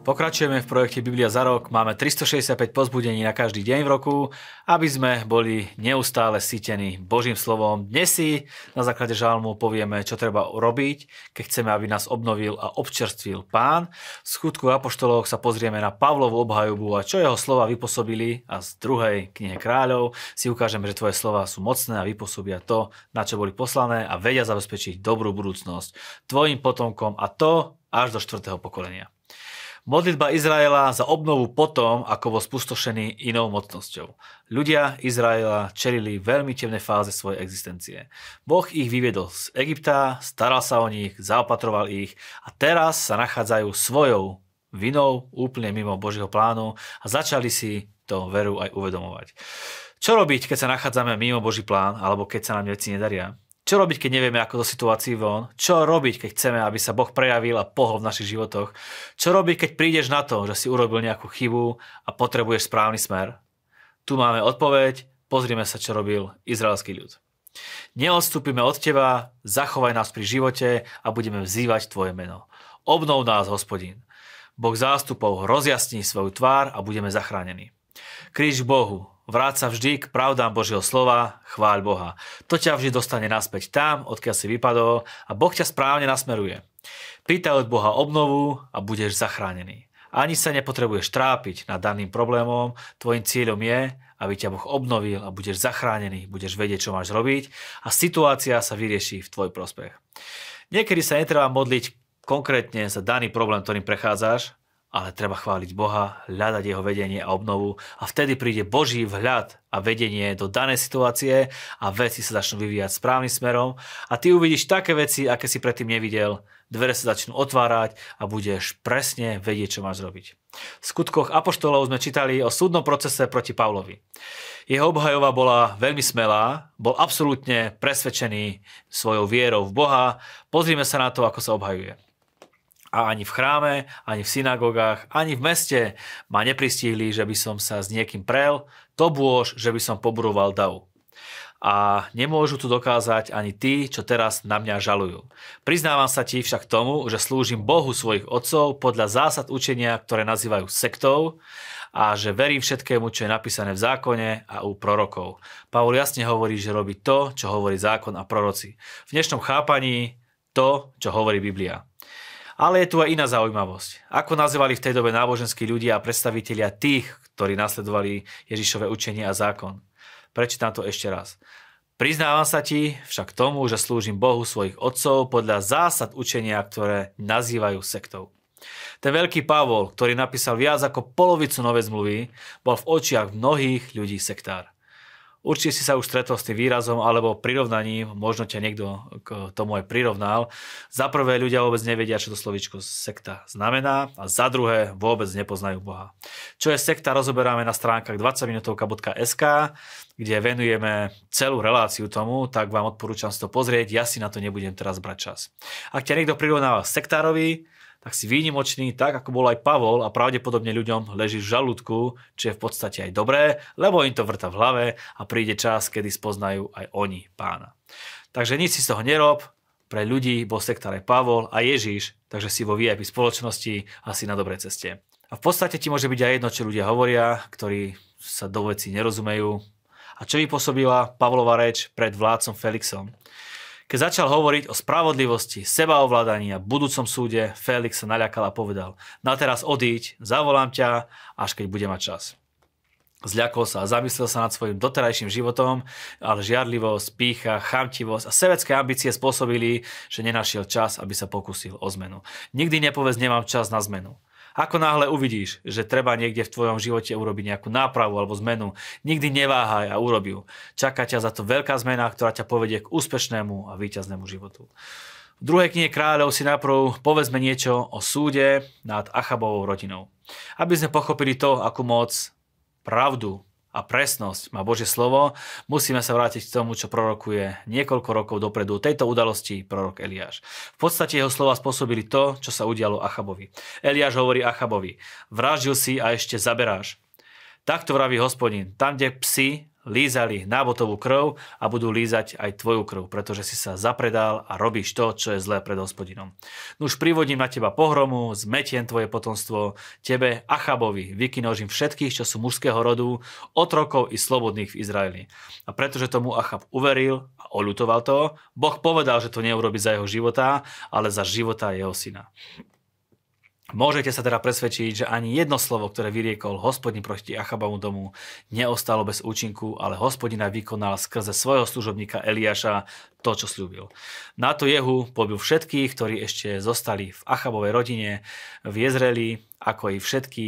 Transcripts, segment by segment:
Pokračujeme v projekte Biblia za rok. Máme 365 pozbudení na každý deň v roku, aby sme boli neustále sítení Božím slovom. Dnes si na základe žalmu povieme, čo treba urobiť, keď chceme, aby nás obnovil a občerstvil Pán. V skutku apoštolov sa pozrieme na Pavlovú obhajobu a čo jeho slova vypôsobili a z druhej knihe kráľov si ukážeme, že tvoje slova sú mocné a vypôsobia to, na čo boli poslané a vedia zabezpečiť dobrú budúcnosť tvojim potomkom a to až do čtvrtého pokolenia. Modlitba Izraela za obnovu potom, ako bol spustošený inou mocnosťou. Ľudia Izraela čelili veľmi temné fáze svojej existencie. Boh ich vyviedol z Egypta, staral sa o nich, zaopatroval ich a teraz sa nachádzajú svojou vinou úplne mimo Božieho plánu a začali si to veru aj uvedomovať. Čo robiť, keď sa nachádzame mimo Boží plán alebo keď sa nám veci nedaria? Čo robiť, keď nevieme, ako do situácií von? Čo robiť, keď chceme, aby sa Boh prejavil a pohol v našich životoch? Čo robiť, keď prídeš na to, že si urobil nejakú chybu a potrebuješ správny smer? Tu máme odpoveď, pozrime sa, čo robil izraelský ľud. Neodstúpime od teba, zachovaj nás pri živote a budeme vzývať tvoje meno. Obnov nás, hospodín. Boh zástupov rozjasní svoju tvár a budeme zachránení. Kríž Bohu, Vráť sa vždy k pravdám Božieho slova, chváľ Boha. To ťa vždy dostane naspäť tam, odkiaľ si vypadol a Boh ťa správne nasmeruje. Pýtaj od Boha obnovu a budeš zachránený. Ani sa nepotrebuješ trápiť nad daným problémom, tvojim cieľom je, aby ťa Boh obnovil a budeš zachránený, budeš vedieť, čo máš robiť a situácia sa vyrieši v tvoj prospech. Niekedy sa netreba modliť konkrétne za daný problém, ktorým prechádzaš, ale treba chváliť Boha, hľadať jeho vedenie a obnovu a vtedy príde Boží vhľad a vedenie do danej situácie a veci sa začnú vyvíjať správnym smerom a ty uvidíš také veci, aké si predtým nevidel, dvere sa začnú otvárať a budeš presne vedieť, čo máš robiť. V skutkoch Apoštolov sme čítali o súdnom procese proti Pavlovi. Jeho obhajova bola veľmi smelá, bol absolútne presvedčený svojou vierou v Boha. Pozrime sa na to, ako sa obhajuje a ani v chráme, ani v synagogách, ani v meste ma nepristihli, že by som sa s niekým prel, to bôž, že by som poburoval dav. A nemôžu tu dokázať ani tí, čo teraz na mňa žalujú. Priznávam sa ti však tomu, že slúžim Bohu svojich otcov podľa zásad učenia, ktoré nazývajú sektou a že verím všetkému, čo je napísané v zákone a u prorokov. Pavol jasne hovorí, že robí to, čo hovorí zákon a proroci. V dnešnom chápaní to, čo hovorí Biblia. Ale je tu aj iná zaujímavosť. Ako nazývali v tej dobe náboženskí ľudia a predstavitelia tých, ktorí nasledovali Ježišové učenie a zákon? Prečítam to ešte raz. Priznávam sa ti však tomu, že slúžim Bohu svojich otcov podľa zásad učenia, ktoré nazývajú sektou. Ten veľký Pavol, ktorý napísal viac ako polovicu novej zmluvy, bol v očiach mnohých ľudí sektár. Určite si sa už stretol s tým výrazom alebo prirovnaním, možno ťa niekto k tomu aj prirovnal. Za prvé, ľudia vôbec nevedia, čo to slovičko sekta znamená a za druhé, vôbec nepoznajú Boha. Čo je sekta, rozoberáme na stránkach 20minutovka.sk, kde venujeme celú reláciu tomu, tak vám odporúčam si to pozrieť, ja si na to nebudem teraz brať čas. Ak ťa niekto prirovnáva sektárovi, tak si výnimočný, tak ako bol aj Pavol a pravdepodobne ľuďom leží v žalúdku, čo je v podstate aj dobré, lebo im to vrta v hlave a príde čas, kedy spoznajú aj oni pána. Takže nič si z toho nerob, pre ľudí bol sektár aj Pavol a Ježíš, takže si vo VIP spoločnosti asi na dobrej ceste. A v podstate ti môže byť aj jedno, čo ľudia hovoria, ktorí sa do veci nerozumejú. A čo vypôsobila Pavlova reč pred vládcom Felixom? Keď začal hovoriť o spravodlivosti, sebaovládaní a budúcom súde, Felix sa naľakal a povedal, na teraz odíď, zavolám ťa, až keď bude mať čas. Zľakol sa a zamyslel sa nad svojim doterajším životom, ale žiarlivosť, pícha, chamtivosť a sebecké ambície spôsobili, že nenašiel čas, aby sa pokusil o zmenu. Nikdy nepovedz, nemám čas na zmenu. Ako náhle uvidíš, že treba niekde v tvojom živote urobiť nejakú nápravu alebo zmenu, nikdy neváhaj a urobi ju. Čaká ťa za to veľká zmena, ktorá ťa povedie k úspešnému a víťaznému životu. V druhej knihe kráľov si najprv povedzme niečo o súde nad Achabovou rodinou. Aby sme pochopili to, akú moc, pravdu a presnosť má Božie slovo, musíme sa vrátiť k tomu, čo prorokuje niekoľko rokov dopredu tejto udalosti prorok Eliáš. V podstate jeho slova spôsobili to, čo sa udialo Achabovi. Eliáš hovorí Achabovi, vraždil si a ešte zaberáš. Takto vraví hospodin, tam, kde psi lízali nábotovú krv a budú lízať aj tvoju krv, pretože si sa zapredal a robíš to, čo je zlé pred hospodinom. No už privodím na teba pohromu, zmetiem tvoje potomstvo, tebe Achabovi, vykinožím všetkých, čo sú mužského rodu, otrokov i slobodných v Izraeli. A pretože tomu Achab uveril a oľutoval to, Boh povedal, že to neurobi za jeho života, ale za života jeho syna. Môžete sa teda presvedčiť, že ani jedno slovo, ktoré vyriekol hospodin proti Achabovu domu, neostalo bez účinku, ale hospodina vykonal skrze svojho služobníka Eliáša to, čo slúbil. Na to Jehu pobil všetkých, ktorí ešte zostali v Achabovej rodine v Jezreli, ako i všetky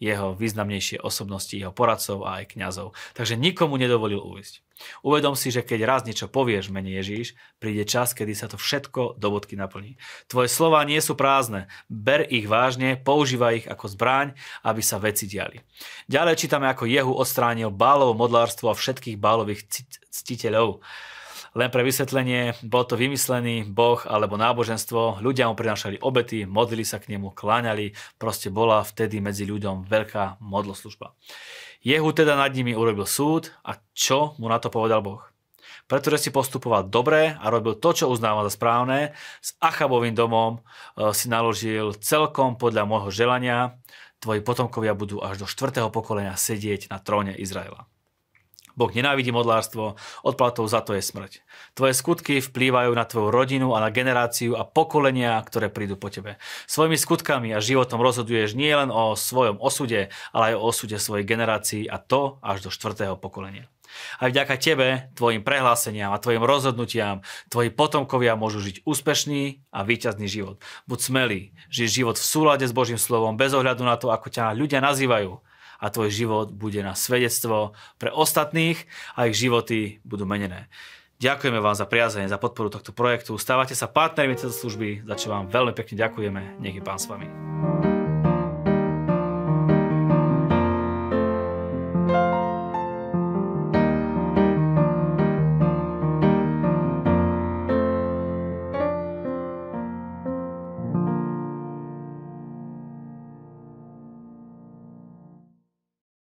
jeho významnejšie osobnosti, jeho poradcov a aj kňazov. Takže nikomu nedovolil ujsť. Uvedom si, že keď raz niečo povieš mene Ježíš, príde čas, kedy sa to všetko do bodky naplní. Tvoje slova nie sú prázdne. Ber ich vážne, používaj ich ako zbraň, aby sa veci diali. Ďalej čítame, ako Jehu odstránil bálovo modlárstvo a všetkých bálových ctiteľov. Len pre vysvetlenie, bol to vymyslený boh alebo náboženstvo, ľudia mu prinášali obety, modlili sa k nemu, kláňali, proste bola vtedy medzi ľuďom veľká modloslužba. Jehu teda nad nimi urobil súd a čo mu na to povedal Boh? Pretože si postupoval dobre a robil to, čo uznával za správne, s Achabovým domom e, si naložil celkom podľa môjho želania, tvoji potomkovia budú až do 4. pokolenia sedieť na tróne Izraela. Boh nenávidí modlárstvo, odplatou za to je smrť. Tvoje skutky vplývajú na tvoju rodinu a na generáciu a pokolenia, ktoré prídu po tebe. Svojimi skutkami a životom rozhoduješ nie len o svojom osude, ale aj o osude svojej generácii a to až do štvrtého pokolenia. Aj vďaka tebe, tvojim prehláseniam a tvojim rozhodnutiam, tvoji potomkovia môžu žiť úspešný a víťazný život. Buď smelý, žij život v súlade s Božím slovom, bez ohľadu na to, ako ťa ľudia nazývajú a tvoj život bude na svedectvo pre ostatných a ich životy budú menené. Ďakujeme vám za priazenie, za podporu tohto projektu. Stávate sa partnermi tejto služby, za čo vám veľmi pekne ďakujeme. Nech je Pán s vami.